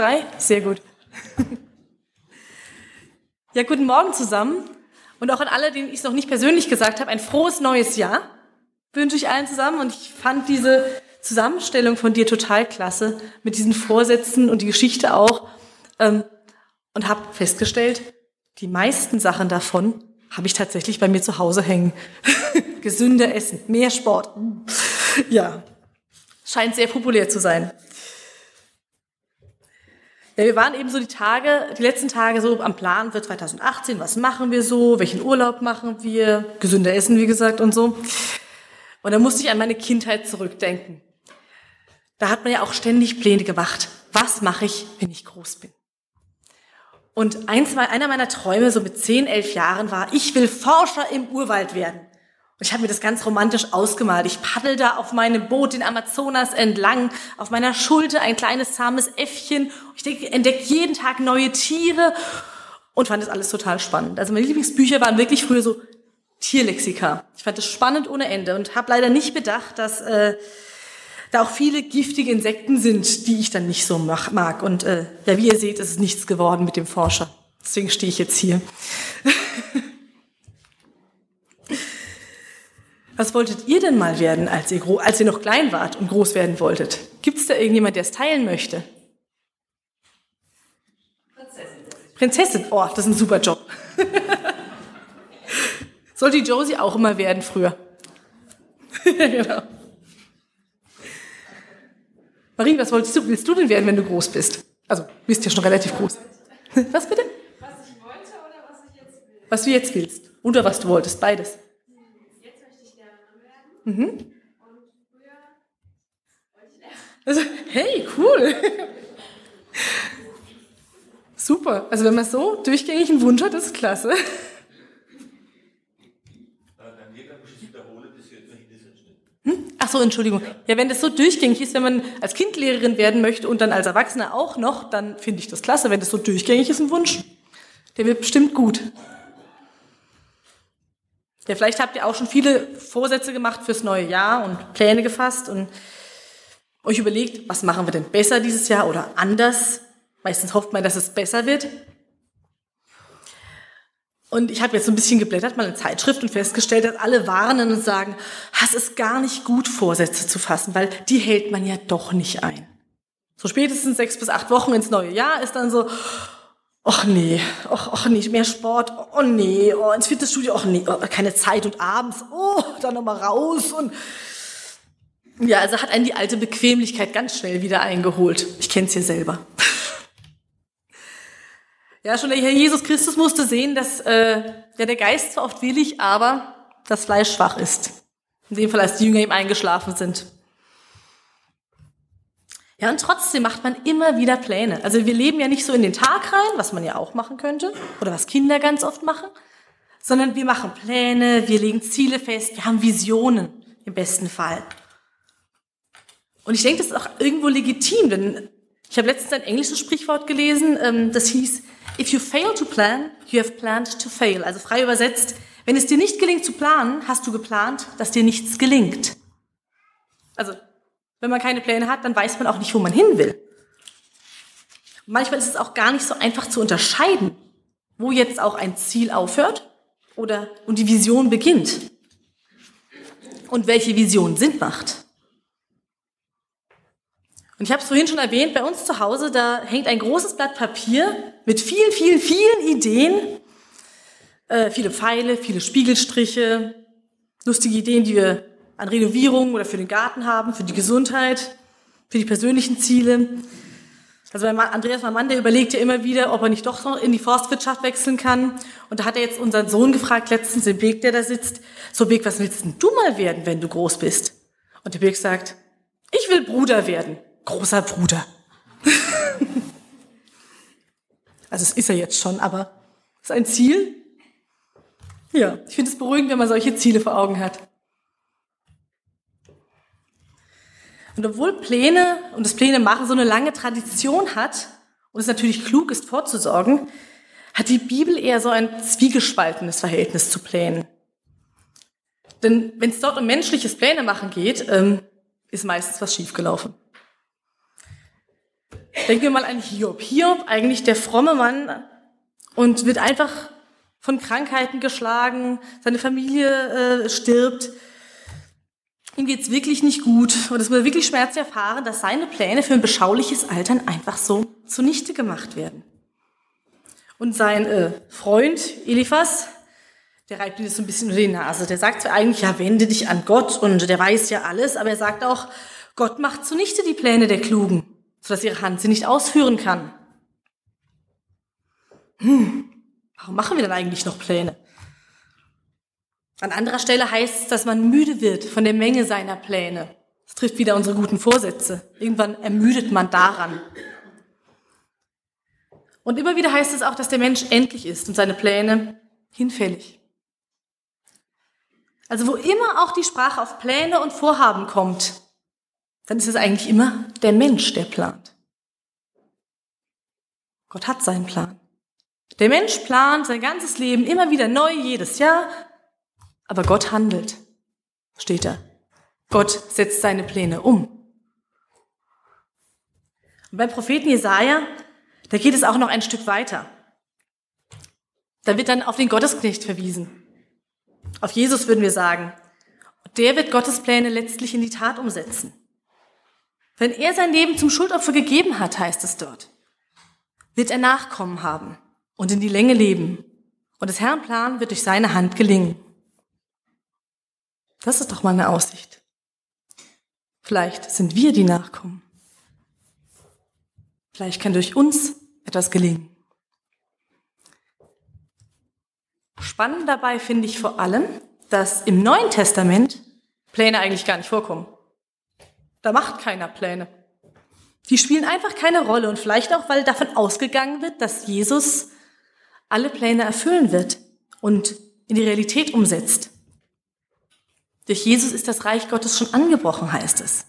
frei? Sehr gut. Ja, guten Morgen zusammen. Und auch an alle, denen ich es noch nicht persönlich gesagt habe, ein frohes neues Jahr wünsche ich allen zusammen. Und ich fand diese Zusammenstellung von dir total klasse mit diesen Vorsätzen und die Geschichte auch. Ähm, und habe festgestellt, die meisten Sachen davon habe ich tatsächlich bei mir zu Hause hängen. Gesünder essen, mehr Sport. Ja, scheint sehr populär zu sein. Ja, wir waren eben so die Tage, die letzten Tage so am Plan für 2018. Was machen wir so? Welchen Urlaub machen wir? Gesünder essen, wie gesagt, und so. Und da musste ich an meine Kindheit zurückdenken. Da hat man ja auch ständig Pläne gemacht. Was mache ich, wenn ich groß bin? Und eins, einer meiner Träume so mit 10, 11 Jahren war, ich will Forscher im Urwald werden. Ich habe mir das ganz romantisch ausgemalt. Ich paddel da auf meinem Boot den Amazonas entlang, auf meiner Schulter ein kleines zahmes Äffchen. Ich entdecke jeden Tag neue Tiere und fand das alles total spannend. Also meine Lieblingsbücher waren wirklich früher so Tierlexika. Ich fand das spannend ohne Ende und habe leider nicht bedacht, dass äh, da auch viele giftige Insekten sind, die ich dann nicht so mag. Und äh, ja, wie ihr seht, ist es nichts geworden mit dem Forscher. Deswegen stehe ich jetzt hier. Was wolltet ihr denn mal werden, als ihr, als ihr noch klein wart und groß werden wolltet? Gibt es da irgendjemand, der es teilen möchte? Prinzessin. Prinzessin, oh, das ist ein super Job. Sollte die Josie auch immer werden früher. genau. Marie, was wolltest du, willst du denn werden, wenn du groß bist? Also, bist ja schon relativ groß. Was bitte? Was ich wollte oder was ich jetzt will? Was du jetzt willst. Oder was du wolltest, beides. Mhm. Also, hey, cool. Super. Also wenn man so durchgängig einen Wunsch hat, ist klasse. Hm? Ach so, Entschuldigung. Ja, wenn das so durchgängig ist, wenn man als Kind Lehrerin werden möchte und dann als Erwachsener auch noch, dann finde ich das klasse. Wenn das so durchgängig ist, ein Wunsch, der wird bestimmt gut. Ja, vielleicht habt ihr auch schon viele Vorsätze gemacht fürs neue Jahr und Pläne gefasst und euch überlegt, was machen wir denn besser dieses Jahr oder anders. Meistens hofft man, dass es besser wird. Und ich habe jetzt so ein bisschen geblättert, mal in Zeitschrift und festgestellt, dass alle warnen und sagen, es ist gar nicht gut, Vorsätze zu fassen, weil die hält man ja doch nicht ein. So spätestens sechs bis acht Wochen ins neue Jahr ist dann so, ach nee, ach, ach nee, mehr Sport, oh nee, oh, ins Fitnessstudio, ach nee, oh, keine Zeit und abends, oh, dann nochmal raus und ja, also hat einen die alte Bequemlichkeit ganz schnell wieder eingeholt. Ich kenn's hier selber. Ja, schon der Herr Jesus Christus musste sehen, dass äh, ja, der Geist zwar oft willig, aber das Fleisch schwach ist. In dem Fall, als die Jünger ihm eingeschlafen sind. Ja, und trotzdem macht man immer wieder Pläne. Also wir leben ja nicht so in den Tag rein, was man ja auch machen könnte, oder was Kinder ganz oft machen, sondern wir machen Pläne, wir legen Ziele fest, wir haben Visionen im besten Fall. Und ich denke, das ist auch irgendwo legitim, denn ich habe letztens ein englisches Sprichwort gelesen, ähm, das hieß, if you fail to plan, you have planned to fail. Also frei übersetzt, wenn es dir nicht gelingt zu planen, hast du geplant, dass dir nichts gelingt. Also wenn man keine Pläne hat, dann weiß man auch nicht, wo man hin will. Manchmal ist es auch gar nicht so einfach zu unterscheiden, wo jetzt auch ein Ziel aufhört oder und die Vision beginnt. Und welche Vision Sinn macht. Und ich habe es vorhin schon erwähnt, bei uns zu Hause, da hängt ein großes Blatt Papier mit vielen, vielen, vielen Ideen. Äh, viele Pfeile, viele Spiegelstriche, lustige Ideen, die wir an Renovierung oder für den Garten haben, für die Gesundheit, für die persönlichen Ziele. Also mein Mann, Andreas, mein Mann, der überlegt ja immer wieder, ob er nicht doch noch in die Forstwirtschaft wechseln kann. Und da hat er jetzt unseren Sohn gefragt, letztens, den Birk, der da sitzt, so Birk, was willst denn du mal werden, wenn du groß bist? Und der Birk sagt, ich will Bruder werden. Großer Bruder. also es ist er jetzt schon, aber ist ein Ziel? Ja, ich finde es beruhigend, wenn man solche Ziele vor Augen hat. Und obwohl Pläne und das Pläne machen so eine lange Tradition hat und es natürlich klug ist vorzusorgen, hat die Bibel eher so ein zwiegespaltenes Verhältnis zu Plänen. Denn wenn es dort um menschliches Pläne machen geht, ähm, ist meistens was schiefgelaufen. Denken wir mal an Hiob. Hiob, eigentlich der fromme Mann und wird einfach von Krankheiten geschlagen, seine Familie äh, stirbt. Ihm geht's wirklich nicht gut und es wird wirklich Schmerz erfahren, dass seine Pläne für ein beschauliches Altern einfach so zunichte gemacht werden. Und sein äh, Freund Eliphas, der reibt ihm das so ein bisschen unter die Nase. Der sagt zwar eigentlich, ja, wende dich an Gott und der weiß ja alles, aber er sagt auch, Gott macht zunichte die Pläne der Klugen, sodass ihre Hand sie nicht ausführen kann. Hm, warum machen wir denn eigentlich noch Pläne? An anderer Stelle heißt es, dass man müde wird von der Menge seiner Pläne. Das trifft wieder unsere guten Vorsätze. Irgendwann ermüdet man daran. Und immer wieder heißt es auch, dass der Mensch endlich ist und seine Pläne hinfällig. Also wo immer auch die Sprache auf Pläne und Vorhaben kommt, dann ist es eigentlich immer der Mensch, der plant. Gott hat seinen Plan. Der Mensch plant sein ganzes Leben immer wieder neu, jedes Jahr, aber Gott handelt, steht da. Gott setzt seine Pläne um. Und beim Propheten Jesaja, da geht es auch noch ein Stück weiter. Da wird dann auf den Gottesknecht verwiesen. Auf Jesus würden wir sagen. Der wird Gottes Pläne letztlich in die Tat umsetzen. Wenn er sein Leben zum Schuldopfer gegeben hat, heißt es dort, wird er Nachkommen haben und in die Länge leben. Und des Herrn Plan wird durch seine Hand gelingen. Das ist doch mal eine Aussicht. Vielleicht sind wir die Nachkommen. Vielleicht kann durch uns etwas gelingen. Spannend dabei finde ich vor allem, dass im Neuen Testament Pläne eigentlich gar nicht vorkommen. Da macht keiner Pläne. Die spielen einfach keine Rolle und vielleicht auch, weil davon ausgegangen wird, dass Jesus alle Pläne erfüllen wird und in die Realität umsetzt. Durch Jesus ist das Reich Gottes schon angebrochen, heißt es.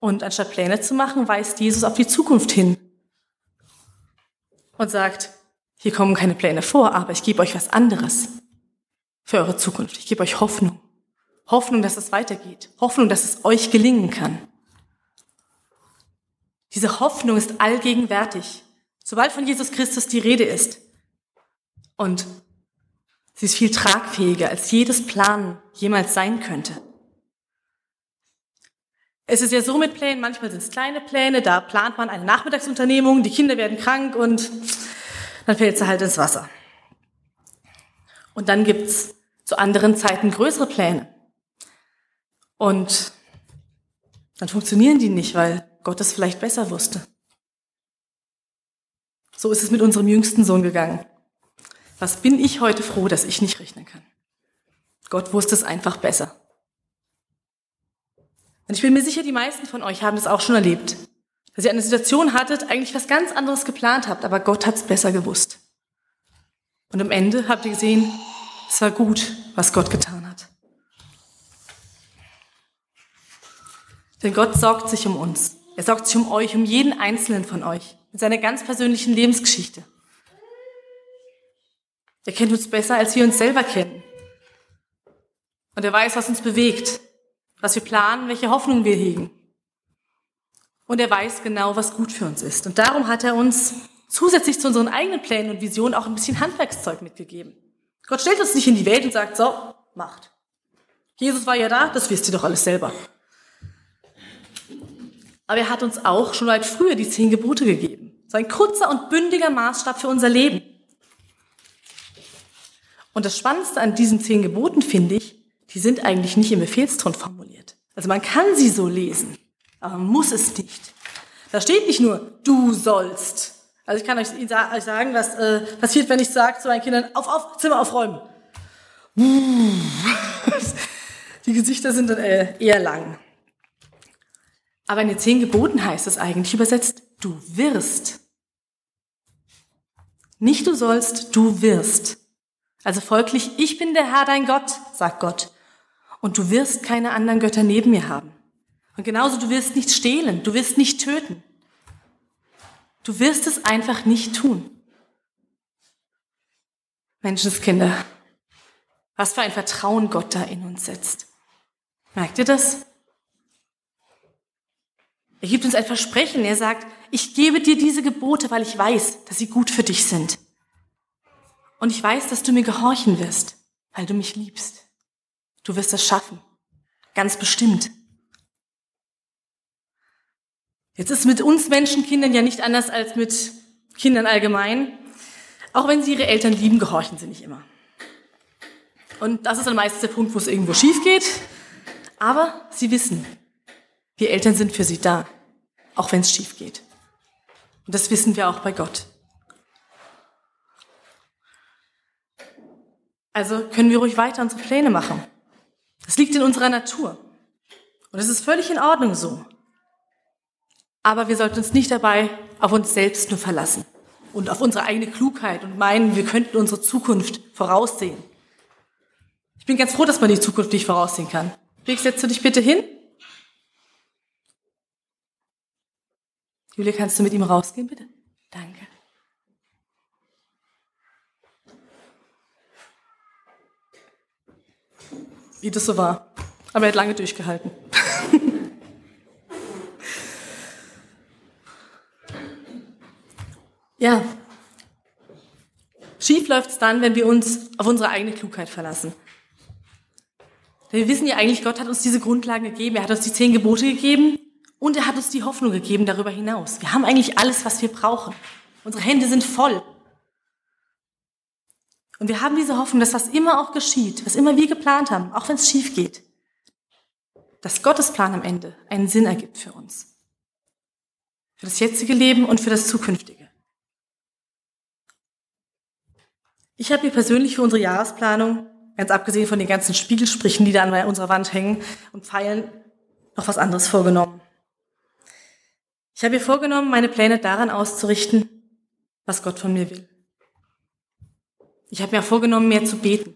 Und anstatt Pläne zu machen, weist Jesus auf die Zukunft hin und sagt, hier kommen keine Pläne vor, aber ich gebe euch was anderes für eure Zukunft. Ich gebe euch Hoffnung. Hoffnung, dass es weitergeht. Hoffnung, dass es euch gelingen kann. Diese Hoffnung ist allgegenwärtig, sobald von Jesus Christus die Rede ist. Und Sie ist viel tragfähiger, als jedes Plan jemals sein könnte. Es ist ja so mit Plänen, manchmal sind es kleine Pläne, da plant man eine Nachmittagsunternehmung, die Kinder werden krank und dann fällt sie halt ins Wasser. Und dann gibt's zu anderen Zeiten größere Pläne. Und dann funktionieren die nicht, weil Gott es vielleicht besser wusste. So ist es mit unserem jüngsten Sohn gegangen. Was bin ich heute froh, dass ich nicht rechnen kann? Gott wusste es einfach besser. Und ich bin mir sicher, die meisten von euch haben das auch schon erlebt. Dass ihr eine Situation hattet, eigentlich was ganz anderes geplant habt, aber Gott hat es besser gewusst. Und am Ende habt ihr gesehen, es war gut, was Gott getan hat. Denn Gott sorgt sich um uns. Er sorgt sich um euch, um jeden einzelnen von euch, mit seiner ganz persönlichen Lebensgeschichte. Er kennt uns besser, als wir uns selber kennen. Und er weiß, was uns bewegt, was wir planen, welche Hoffnung wir hegen. Und er weiß genau, was gut für uns ist. Und darum hat er uns zusätzlich zu unseren eigenen Plänen und Visionen auch ein bisschen Handwerkszeug mitgegeben. Gott stellt uns nicht in die Welt und sagt, so, macht. Jesus war ja da, das wisst ihr doch alles selber. Aber er hat uns auch schon weit früher die zehn Gebote gegeben. So ein kurzer und bündiger Maßstab für unser Leben. Und das Spannendste an diesen zehn Geboten finde ich, die sind eigentlich nicht im Befehlston formuliert. Also man kann sie so lesen, aber man muss es nicht. Da steht nicht nur, du sollst. Also ich kann euch, euch sagen, was äh, passiert, wenn ich sage zu meinen Kindern, auf, auf, Zimmer aufräumen. Die Gesichter sind dann äh, eher lang. Aber in den zehn Geboten heißt es eigentlich übersetzt, du wirst. Nicht du sollst, du wirst. Also folglich, ich bin der Herr dein Gott, sagt Gott. Und du wirst keine anderen Götter neben mir haben. Und genauso, du wirst nicht stehlen, du wirst nicht töten. Du wirst es einfach nicht tun. Menschenskinder, was für ein Vertrauen Gott da in uns setzt. Merkt ihr das? Er gibt uns ein Versprechen. Er sagt, ich gebe dir diese Gebote, weil ich weiß, dass sie gut für dich sind. Und ich weiß, dass du mir gehorchen wirst, weil du mich liebst. Du wirst es schaffen. Ganz bestimmt. Jetzt ist mit uns Menschenkindern ja nicht anders als mit Kindern allgemein. Auch wenn sie ihre Eltern lieben, gehorchen sie nicht immer. Und das ist dann meistens der Punkt, wo es irgendwo schief geht. Aber sie wissen, wir Eltern sind für sie da, auch wenn es schief geht. Und das wissen wir auch bei Gott. Also können wir ruhig weiter unsere Pläne machen. Das liegt in unserer Natur. Und es ist völlig in Ordnung so. Aber wir sollten uns nicht dabei auf uns selbst nur verlassen und auf unsere eigene Klugheit und meinen, wir könnten unsere Zukunft voraussehen. Ich bin ganz froh, dass man die Zukunft nicht voraussehen kann. Felix, setzt du dich bitte hin? Julia, kannst du mit ihm rausgehen, bitte? Danke. Wie das so war. Aber er hat lange durchgehalten. ja. Schief läuft es dann, wenn wir uns auf unsere eigene Klugheit verlassen. Denn wir wissen ja eigentlich, Gott hat uns diese Grundlagen gegeben. Er hat uns die zehn Gebote gegeben und er hat uns die Hoffnung gegeben darüber hinaus. Wir haben eigentlich alles, was wir brauchen. Unsere Hände sind voll. Und wir haben diese Hoffnung, dass was immer auch geschieht, was immer wir geplant haben, auch wenn es schief geht, dass Gottes Plan am Ende einen Sinn ergibt für uns. Für das jetzige Leben und für das zukünftige. Ich habe mir persönlich für unsere Jahresplanung ganz abgesehen von den ganzen Spiegelsprüchen, die da an unserer Wand hängen und Pfeilen, noch was anderes vorgenommen. Ich habe mir vorgenommen, meine Pläne daran auszurichten, was Gott von mir will. Ich habe mir vorgenommen, mehr zu beten.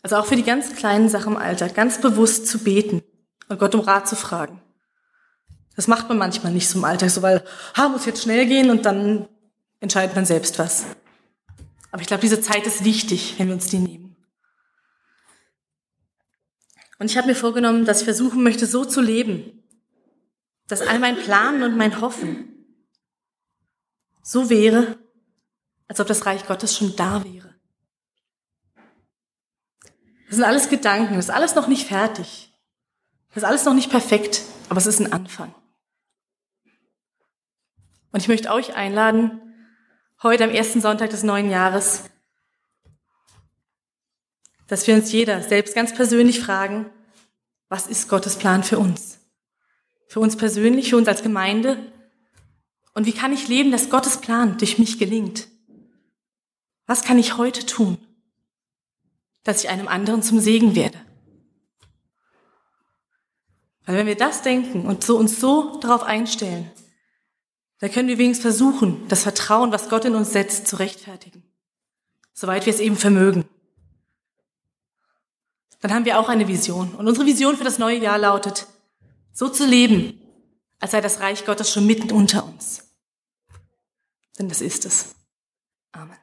Also auch für die ganz kleinen Sachen im Alltag, ganz bewusst zu beten und Gott um Rat zu fragen. Das macht man manchmal nicht so im Alltag, so weil, ha, muss jetzt schnell gehen und dann entscheidet man selbst was. Aber ich glaube, diese Zeit ist wichtig, wenn wir uns die nehmen. Und ich habe mir vorgenommen, dass ich versuchen möchte, so zu leben, dass all mein Planen und mein Hoffen so wäre, als ob das Reich Gottes schon da wäre. Das sind alles Gedanken, das ist alles noch nicht fertig. Das ist alles noch nicht perfekt, aber es ist ein Anfang. Und ich möchte euch einladen, heute am ersten Sonntag des neuen Jahres dass wir uns jeder selbst ganz persönlich fragen, was ist Gottes Plan für uns? Für uns persönlich, für uns als Gemeinde? Und wie kann ich leben, dass Gottes Plan durch mich gelingt? Was kann ich heute tun, dass ich einem anderen zum Segen werde? Weil wenn wir das denken und so uns so darauf einstellen, dann können wir wenigstens versuchen, das Vertrauen, was Gott in uns setzt, zu rechtfertigen. Soweit wir es eben vermögen dann haben wir auch eine Vision. Und unsere Vision für das neue Jahr lautet, so zu leben, als sei das Reich Gottes schon mitten unter uns. Denn das ist es. Amen.